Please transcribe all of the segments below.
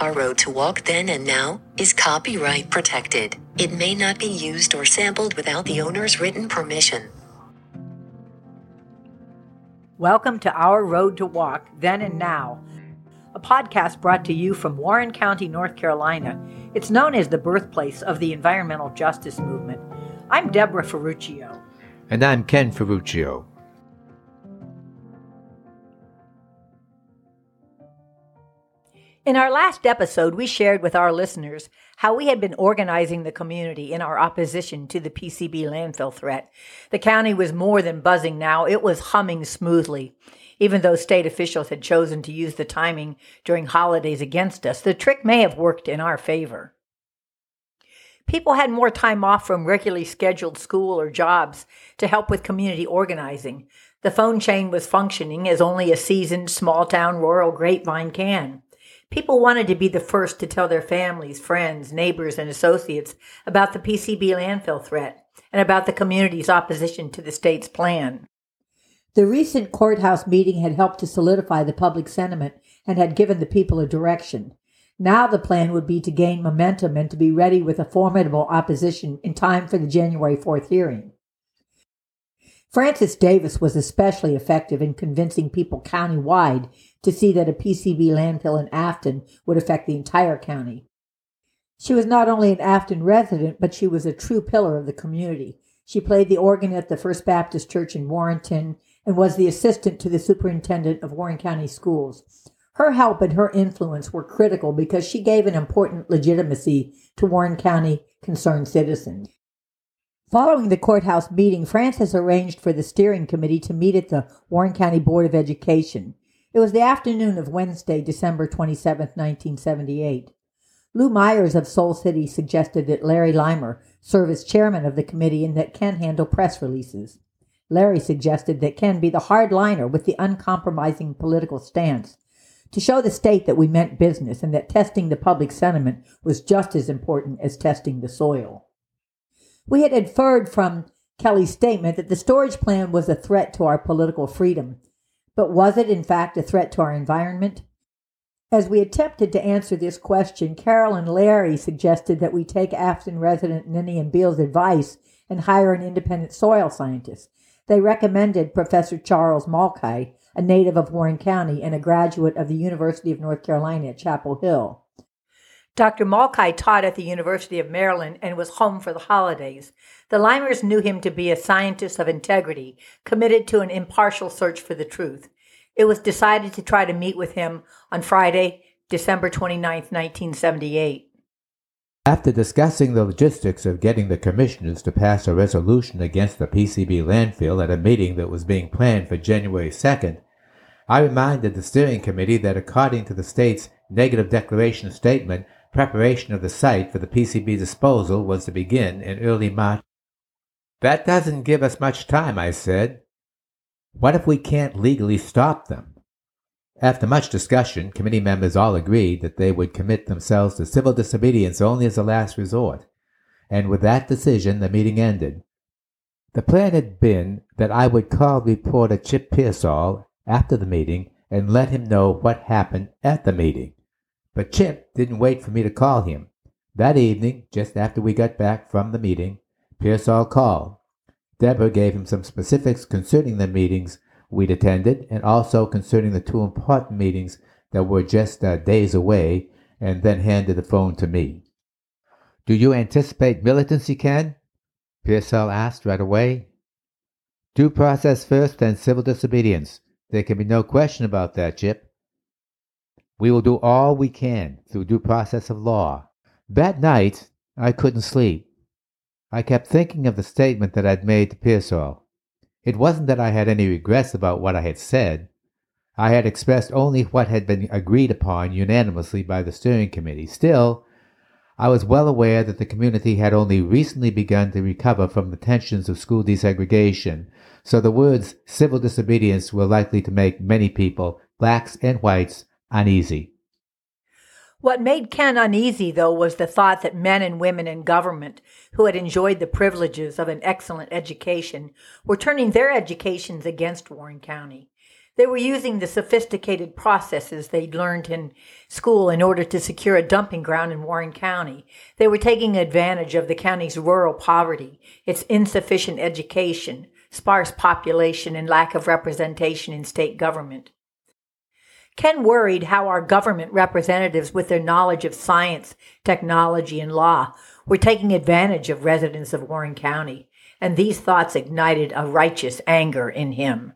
Our Road to Walk Then and Now is copyright protected. It may not be used or sampled without the owner's written permission. Welcome to Our Road to Walk Then and Now, a podcast brought to you from Warren County, North Carolina. It's known as the birthplace of the environmental justice movement. I'm Deborah Ferruccio. And I'm Ken Ferruccio. In our last episode, we shared with our listeners how we had been organizing the community in our opposition to the PCB landfill threat. The county was more than buzzing now, it was humming smoothly. Even though state officials had chosen to use the timing during holidays against us, the trick may have worked in our favor. People had more time off from regularly scheduled school or jobs to help with community organizing. The phone chain was functioning as only a seasoned small town rural grapevine can. People wanted to be the first to tell their families, friends, neighbors, and associates about the PCB landfill threat and about the community's opposition to the state's plan. The recent courthouse meeting had helped to solidify the public sentiment and had given the people a direction. Now the plan would be to gain momentum and to be ready with a formidable opposition in time for the January 4th hearing. Frances Davis was especially effective in convincing people countywide to see that a PCB landfill in Afton would affect the entire county. She was not only an Afton resident, but she was a true pillar of the community. She played the organ at the First Baptist Church in Warrenton and was the assistant to the superintendent of Warren County Schools. Her help and her influence were critical because she gave an important legitimacy to Warren County concerned citizens. Following the courthouse meeting, Frances arranged for the steering committee to meet at the Warren County Board of Education. It was the afternoon of Wednesday, December 27, 1978. Lou Myers of Soul City suggested that Larry Limer serve as chairman of the committee and that Ken handle press releases. Larry suggested that Ken be the hardliner with the uncompromising political stance to show the state that we meant business and that testing the public sentiment was just as important as testing the soil. We had inferred from Kelly's statement that the storage plan was a threat to our political freedom but was it, in fact, a threat to our environment? As we attempted to answer this question, Carol and Larry suggested that we take Afton resident Ninian Beale's advice and hire an independent soil scientist. They recommended Professor Charles Mulchi, a native of Warren County and a graduate of the University of North Carolina at Chapel Hill. Dr. Mulchi taught at the University of Maryland and was home for the holidays. The Limers knew him to be a scientist of integrity, committed to an impartial search for the truth. It was decided to try to meet with him on Friday, December 29, 1978. After discussing the logistics of getting the commissioners to pass a resolution against the PCB landfill at a meeting that was being planned for January 2nd, I reminded the steering committee that according to the state's negative declaration statement, Preparation of the site for the PCB disposal was to begin in early March. That doesn't give us much time, I said. What if we can't legally stop them? After much discussion, committee members all agreed that they would commit themselves to civil disobedience only as a last resort. And with that decision, the meeting ended. The plan had been that I would call reporter Chip Pearsall after the meeting and let him know what happened at the meeting. But Chip didn't wait for me to call him. That evening, just after we got back from the meeting, Pearsall called. Deborah gave him some specifics concerning the meetings we'd attended and also concerning the two important meetings that were just uh, days away, and then handed the phone to me. Do you anticipate militancy, Ken? Pearsall asked right away. Due process first, then civil disobedience. There can be no question about that, Chip. We will do all we can through due process of law. That night, I couldn't sleep. I kept thinking of the statement that I'd made to Pearsall. It wasn't that I had any regrets about what I had said. I had expressed only what had been agreed upon unanimously by the steering committee. Still, I was well aware that the community had only recently begun to recover from the tensions of school desegregation, so the words civil disobedience were likely to make many people, blacks and whites, uneasy. What made Ken uneasy, though, was the thought that men and women in government who had enjoyed the privileges of an excellent education were turning their educations against Warren County. They were using the sophisticated processes they'd learned in school in order to secure a dumping ground in Warren County. They were taking advantage of the county's rural poverty, its insufficient education, sparse population, and lack of representation in state government. Ken worried how our government representatives, with their knowledge of science, technology, and law, were taking advantage of residents of Warren County, and these thoughts ignited a righteous anger in him.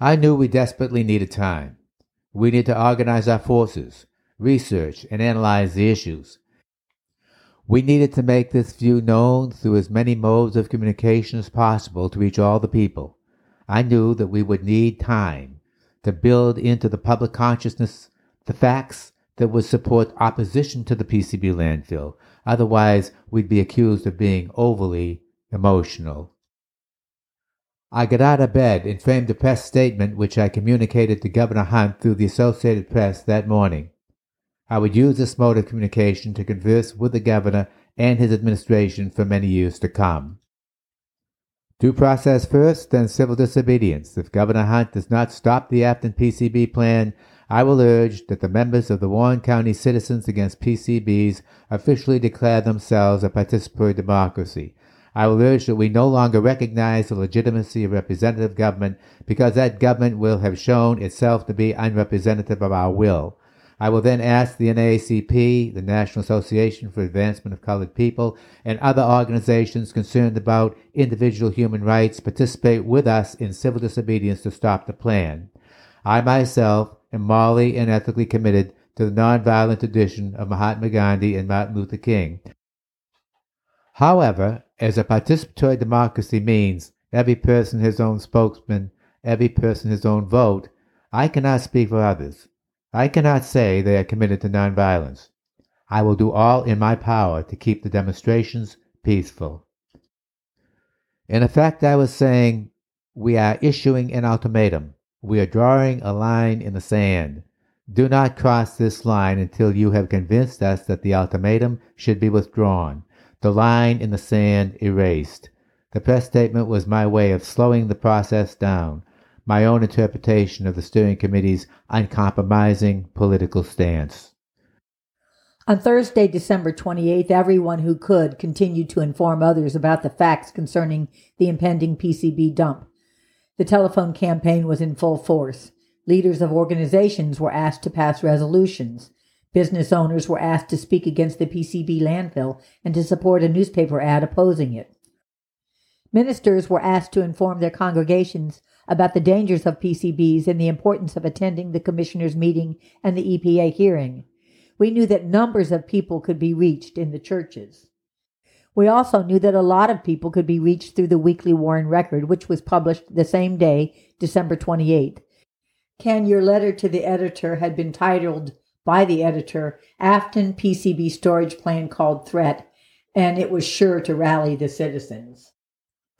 I knew we desperately needed time. We needed to organize our forces, research, and analyze the issues. We needed to make this view known through as many modes of communication as possible to reach all the people. I knew that we would need time to build into the public consciousness the facts that would support opposition to the PCB landfill. Otherwise, we'd be accused of being overly emotional. I got out of bed and framed a press statement which I communicated to Governor Hunt through the Associated Press that morning. I would use this mode of communication to converse with the governor and his administration for many years to come. Due process first, then civil disobedience. If Governor Hunt does not stop the Afton PCB plan, I will urge that the members of the Warren County Citizens Against PCBs officially declare themselves a participatory democracy. I will urge that we no longer recognize the legitimacy of representative government because that government will have shown itself to be unrepresentative of our will. I will then ask the NAACP, the National Association for Advancement of Colored People, and other organizations concerned about individual human rights participate with us in civil disobedience to stop the plan. I myself am morally and ethically committed to the nonviolent tradition of Mahatma Gandhi and Martin Luther King. However, as a participatory democracy means every person his own spokesman, every person his own vote, I cannot speak for others. I cannot say they are committed to nonviolence. I will do all in my power to keep the demonstrations peaceful. In effect, I was saying, we are issuing an ultimatum. We are drawing a line in the sand. Do not cross this line until you have convinced us that the ultimatum should be withdrawn, the line in the sand erased. The press statement was my way of slowing the process down, my own interpretation of the steering committee's uncompromising political stance. On Thursday, December 28th, everyone who could continued to inform others about the facts concerning the impending PCB dump. The telephone campaign was in full force. Leaders of organizations were asked to pass resolutions. Business owners were asked to speak against the PCB landfill and to support a newspaper ad opposing it. Ministers were asked to inform their congregations about the dangers of PCBs and the importance of attending the commissioners' meeting and the EPA hearing. We knew that numbers of people could be reached in the churches. We also knew that a lot of people could be reached through the weekly Warren Record, which was published the same day, December 28th. Ken, your letter to the editor had been titled by the editor Afton PCB Storage Plan Called Threat, and it was sure to rally the citizens.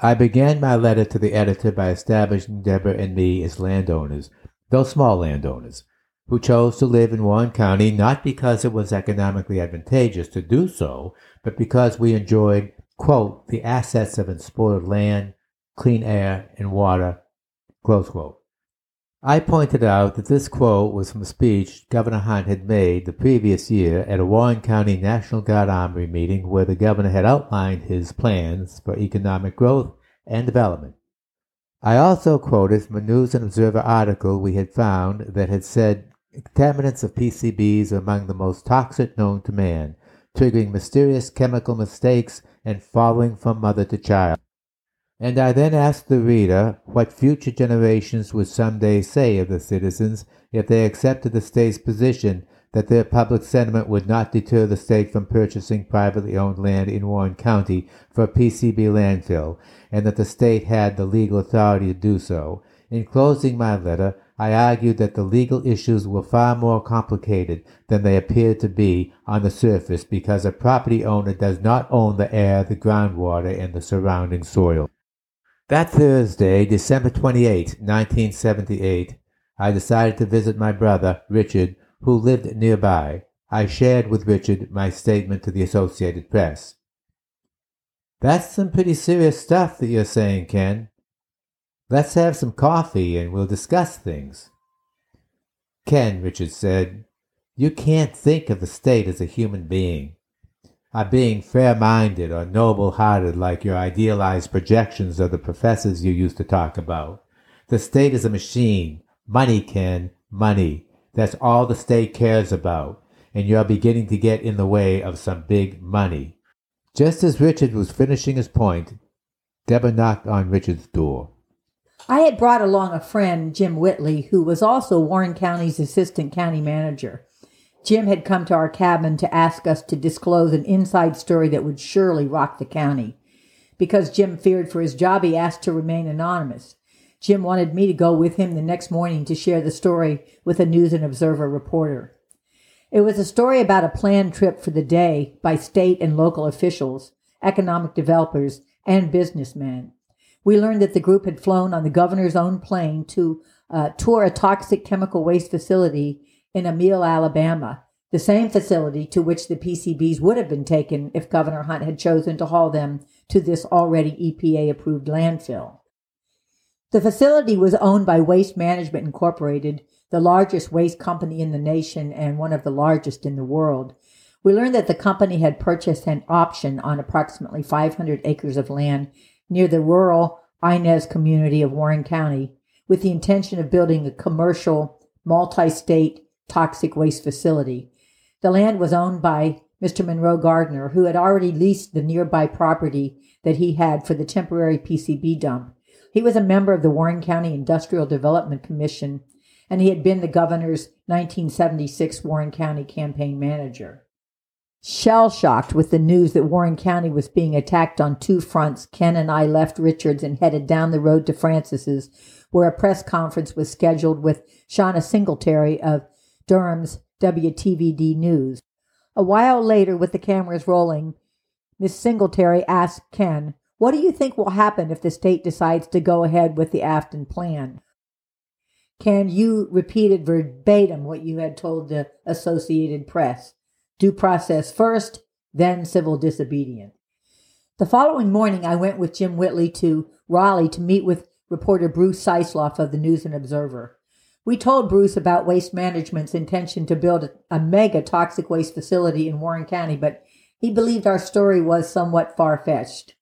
I began my letter to the editor by establishing Deborah and me as landowners, though small landowners, who chose to live in Warren County not because it was economically advantageous to do so, but because we enjoyed, quote, the assets of unspoiled land, clean air, and water, close quote. I pointed out that this quote was from a speech Governor Hunt had made the previous year at a Warren County National Guard Armory meeting where the governor had outlined his plans for economic growth and development. I also quoted from a News and Observer article we had found that had said contaminants of PCBs are among the most toxic known to man, triggering mysterious chemical mistakes and following from mother to child. And I then asked the reader what future generations would someday say of the citizens if they accepted the state's position that their public sentiment would not deter the state from purchasing privately owned land in Warren County for a PCB landfill, and that the state had the legal authority to do so. In closing my letter, I argued that the legal issues were far more complicated than they appeared to be on the surface because a property owner does not own the air, the groundwater, and the surrounding soil. That Thursday, December 28, 1978, I decided to visit my brother, Richard, who lived nearby. I shared with Richard my statement to the Associated Press. That's some pretty serious stuff that you're saying, Ken. Let's have some coffee and we'll discuss things. Ken, Richard said, you can't think of the state as a human being, a being fair minded or noble hearted like your idealized projections of the professors you used to talk about. The state is a machine. Money, Ken, money. That's all the state cares about, and you're beginning to get in the way of some big money. Just as Richard was finishing his point, Deborah knocked on Richard's door. I had brought along a friend, Jim Whitley, who was also Warren County's assistant county manager. Jim had come to our cabin to ask us to disclose an inside story that would surely rock the county. Because Jim feared for his job, he asked to remain anonymous. Jim wanted me to go with him the next morning to share the story with a News and Observer reporter. It was a story about a planned trip for the day by state and local officials, economic developers, and businessmen. We learned that the group had flown on the governor's own plane to uh, tour a toxic chemical waste facility in Emelle, Alabama, the same facility to which the PCBs would have been taken if Governor Hunt had chosen to haul them to this already EPA approved landfill. The facility was owned by Waste Management Incorporated, the largest waste company in the nation and one of the largest in the world. We learned that the company had purchased an option on approximately 500 acres of land near the rural Inez community of Warren County with the intention of building a commercial, multi state toxic waste facility. The land was owned by Mr. Monroe Gardner, who had already leased the nearby property that he had for the temporary PCB dump. He was a member of the Warren County Industrial Development Commission, and he had been the governor's 1976 Warren County campaign manager. Shell shocked with the news that Warren County was being attacked on two fronts, Ken and I left Richards and headed down the road to Frances's, where a press conference was scheduled with Shauna Singletary of Durham's WTVD News. A while later, with the cameras rolling, Miss Singletary asked Ken, what do you think will happen if the state decides to go ahead with the Afton plan? Ken you repeated verbatim what you had told the Associated Press due process first, then civil disobedience. The following morning, I went with Jim Whitley to Raleigh to meet with reporter Bruce Siceloff of the News and Observer. We told Bruce about Waste Management's intention to build a, mega toxic waste facility in Warren County, but he believed our story was somewhat far fetched.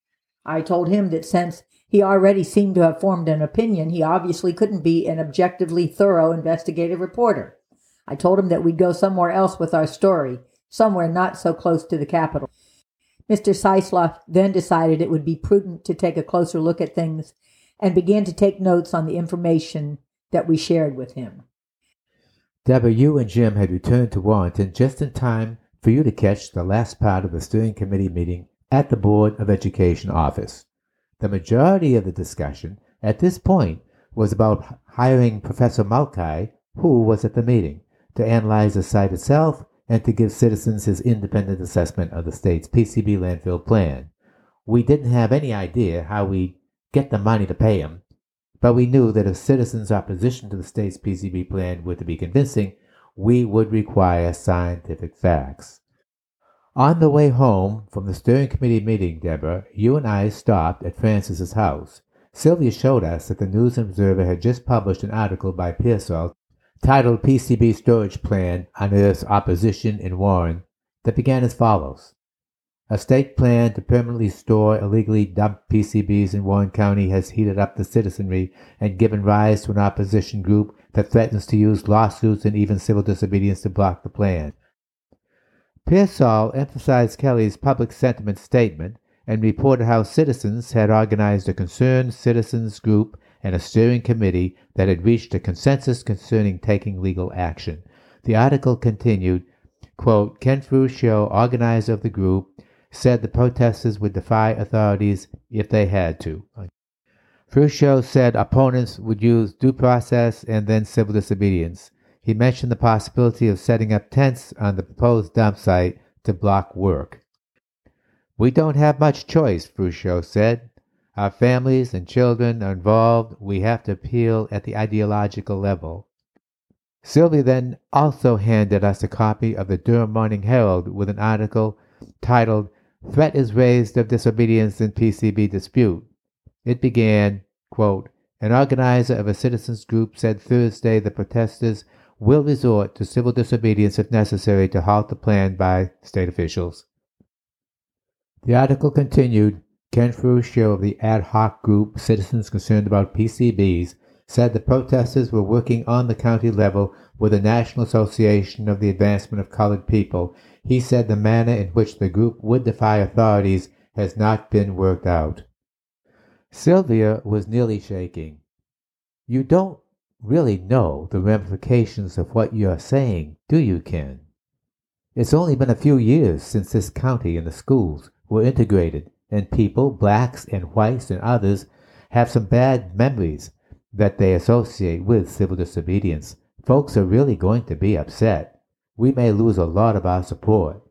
I told him that since he already seemed to have formed an opinion, he obviously couldn't be an objectively thorough investigative reporter. I told him that we'd go somewhere else with our story, somewhere not so close to the capital. Mr. Siceloff then decided it would be prudent to take a closer look at things and began to take notes on the information that we shared with him. Deborah, you and Jim had returned to Warrenton just in time for you to catch the last part of the steering committee meeting at the Board of Education office. The majority of the discussion at this point was about hiring Professor Mulchi, who was at the meeting, to analyze the site itself and to give citizens his independent assessment of the state's PCB landfill plan. We didn't have any idea how we'd get the money to pay him, but we knew that if citizens' opposition to the state's PCB plan were to be convincing, we would require scientific facts. On the way home from the steering committee meeting, Deborah, you and I stopped at Frances's house. Sylvia showed us that the News Observer had just published an article by Pearsall titled PCB Storage Plan Unearths Opposition in Warren that began as follows. A state plan to permanently store illegally dumped PCBs in Warren County has heated up the citizenry and given rise to an opposition group that threatens to use lawsuits and even civil disobedience to block the plan. Pearsall emphasized Kelly's public sentiment statement and reported how citizens had organized a concerned citizens group and a steering committee that had reached a consensus concerning taking legal action. The article continued, quote, Ken Ferruccio, organizer of the group, said the protesters would defy authorities if they had to. Ferruccio said opponents would use due process and then civil disobedience. He mentioned the possibility of setting up tents on the proposed dump site to block work. We don't have much choice, Ferruccio said. Our families and children are involved. We have to appeal at the ideological level. Sylvia then also handed us a copy of the Durham Morning Herald with an article titled Threat is Raised of Disobedience in PCB Dispute. It began, quote, An organizer of a citizens group said Thursday the protesters will resort to civil disobedience if necessary to halt the plan by state officials. The article continued Ken Ferruccio of the ad hoc group Citizens Concerned About PCBs said the protesters were working on the county level with the National Association of the Advancement of Colored People. He said the manner in which the group would defy authorities has not been worked out. Sylvia was nearly shaking. You don't really know the ramifications of what you are saying, do you, Ken? It's only been a few years since this county and the schools were integrated, and people, blacks and whites and others, have some bad memories that they associate with civil disobedience. Folks are really going to be upset. We may lose a lot of our support.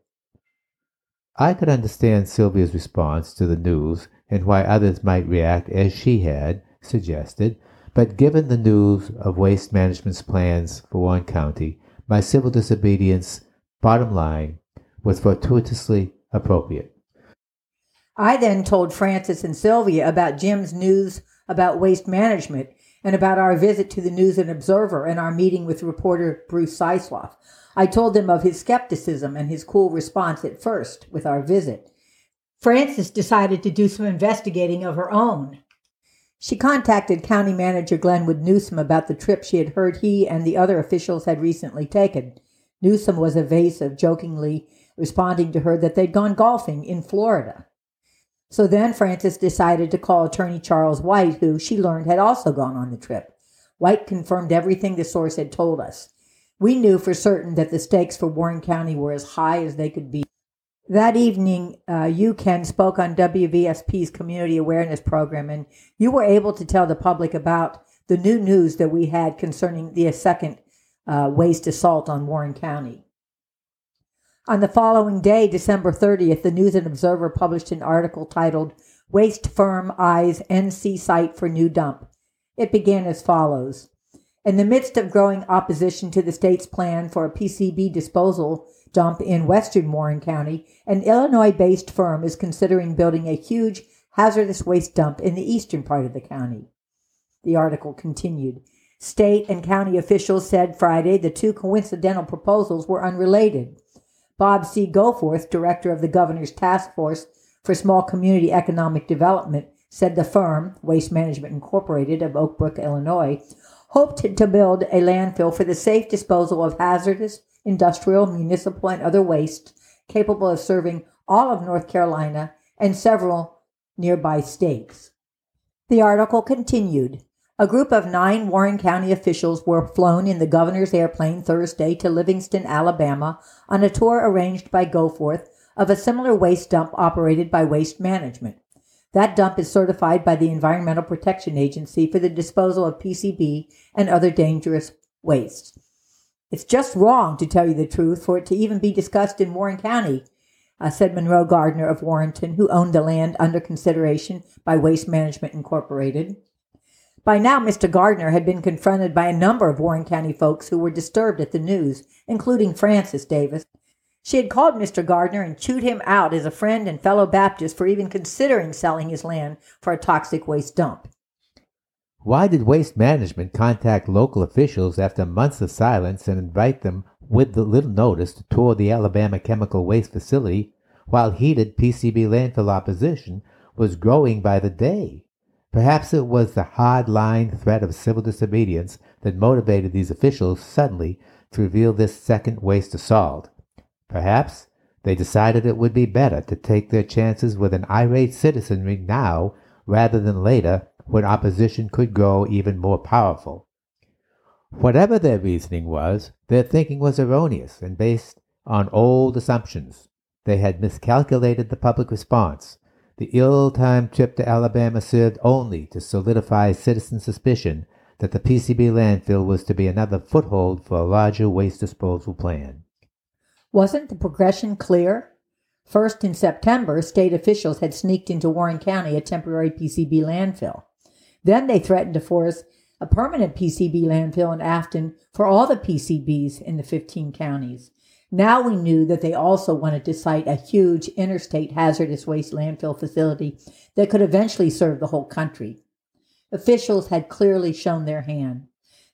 I could understand Sylvia's response to the news and why others might react as she had suggested, but given the news of Waste Management's plans for Warren County, my civil disobedience bottom line was fortuitously appropriate. I then told Frances and Sylvia about Jim's news about waste management and about our visit to the News and Observer and our meeting with reporter Bruce Siceloff. I told them of his skepticism and his cool response at first with our visit. Frances decided to do some investigating of her own. She contacted County Manager Glenwood Newsom about the trip she had heard he and the other officials had recently taken. Newsom was evasive, jokingly responding to her that they'd gone golfing in Florida. So then Frances decided to call attorney Charles White, who she learned had also gone on the trip. White confirmed everything the source had told us. We knew for certain that the stakes for Warren County were as high as they could be. That evening, uh, you, Ken, spoke on WVSP's community awareness program, and you were able to tell the public about the new news that we had concerning the second uh, waste assault on Warren County. On the following day, December 30th, the News and Observer published an article titled Waste Firm Eyes NC Site for New Dump. It began as follows. In the midst of growing opposition to the state's plan for a PCB disposal dump in western Warren County, an Illinois based firm is considering building a huge hazardous waste dump in the eastern part of the county. The article continued. State and county officials said Friday the two coincidental proposals were unrelated. Bob C. Goforth, director of the governor's task force for small community economic development, said the firm, Waste Management Incorporated of Oak Brook, Illinois, hoped to build a landfill for the safe disposal of hazardous industrial, municipal, and other waste capable of serving all of North Carolina and several nearby states. The article continued. A group of nine Warren County officials were flown in the governor's airplane Thursday to Livingston, Alabama, on a tour arranged by Goforth of a similar waste dump operated by Waste Management. That dump is certified by the Environmental Protection Agency for the disposal of PCB and other dangerous wastes. It's just wrong, to tell you the truth, for it to even be discussed in Warren County, uh, said Monroe Gardner of Warrenton, who owned the land under consideration by Waste Management Incorporated. By now, Mr. Gardner had been confronted by a number of Warren County folks who were disturbed at the news, including Frances Davis. She had called Mr. Gardner and chewed him out as a friend and fellow Baptist for even considering selling his land for a toxic waste dump. Why did Waste Management contact local officials after months of silence and invite them with little notice to tour the Alabama chemical waste facility while heated PCB landfill opposition was growing by the day? Perhaps it was the hard line threat of civil disobedience that motivated these officials suddenly to reveal this second waste assault. Perhaps they decided it would be better to take their chances with an irate citizenry now rather than later when opposition could grow even more powerful. Whatever their reasoning was, their thinking was erroneous and based on old assumptions. They had miscalculated the public response the ill-timed trip to Alabama served only to solidify citizen suspicion that the PCB landfill was to be another foothold for a larger waste disposal plan. Wasn't the progression clear? First, in September, state officials had sneaked into Warren County a temporary PCB landfill. Then they threatened to force a permanent PCB landfill in Afton for all the PCBs in the 15 counties. Now we knew that they also wanted to site a huge interstate hazardous waste landfill facility that could eventually serve the whole country. Officials had clearly shown their hand.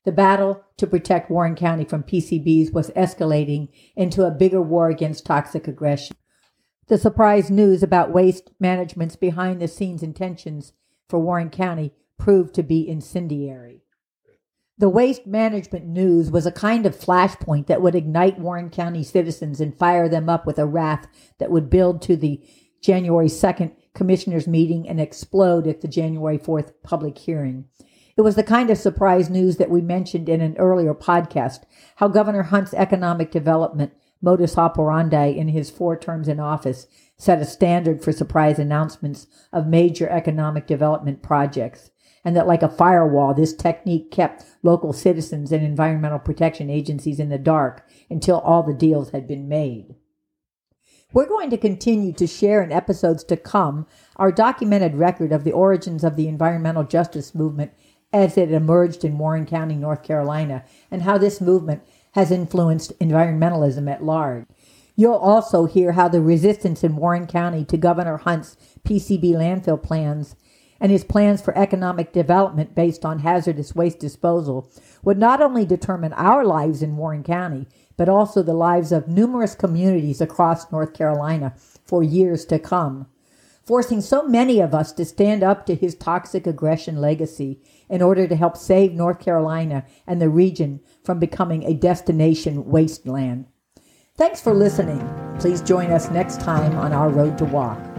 The battle to protect Warren County from PCBs was escalating into a bigger war against toxic aggression. The surprise news about waste management's behind the scenes intentions for Warren County proved to be incendiary. The waste management news was a kind of flashpoint that would ignite Warren County citizens and fire them up with a wrath that would build to the January 2nd commissioners meeting and explode at the January 4th public hearing. It was the kind of surprise news that we mentioned in an earlier podcast how Governor Hunt's economic development modus operandi in his four terms in office set a standard for surprise announcements of major economic development projects, and that, like a firewall, this technique kept local citizens and environmental protection agencies in the dark until all the deals had been made. We're going to continue to share in episodes to come our documented record of the origins of the environmental justice movement as it emerged in Warren County, North Carolina, and how this movement has influenced environmentalism at large. You'll also hear how the resistance in Warren County to Governor Hunt's PCB landfill plans and his plans for economic development based on hazardous waste disposal would not only determine our lives in Warren County, but also the lives of numerous communities across North Carolina for years to come forcing so many of us to stand up to his toxic aggression legacy in order to help save North Carolina and the region from becoming a destination wasteland. Thanks for listening. Please join us next time on our road to walk.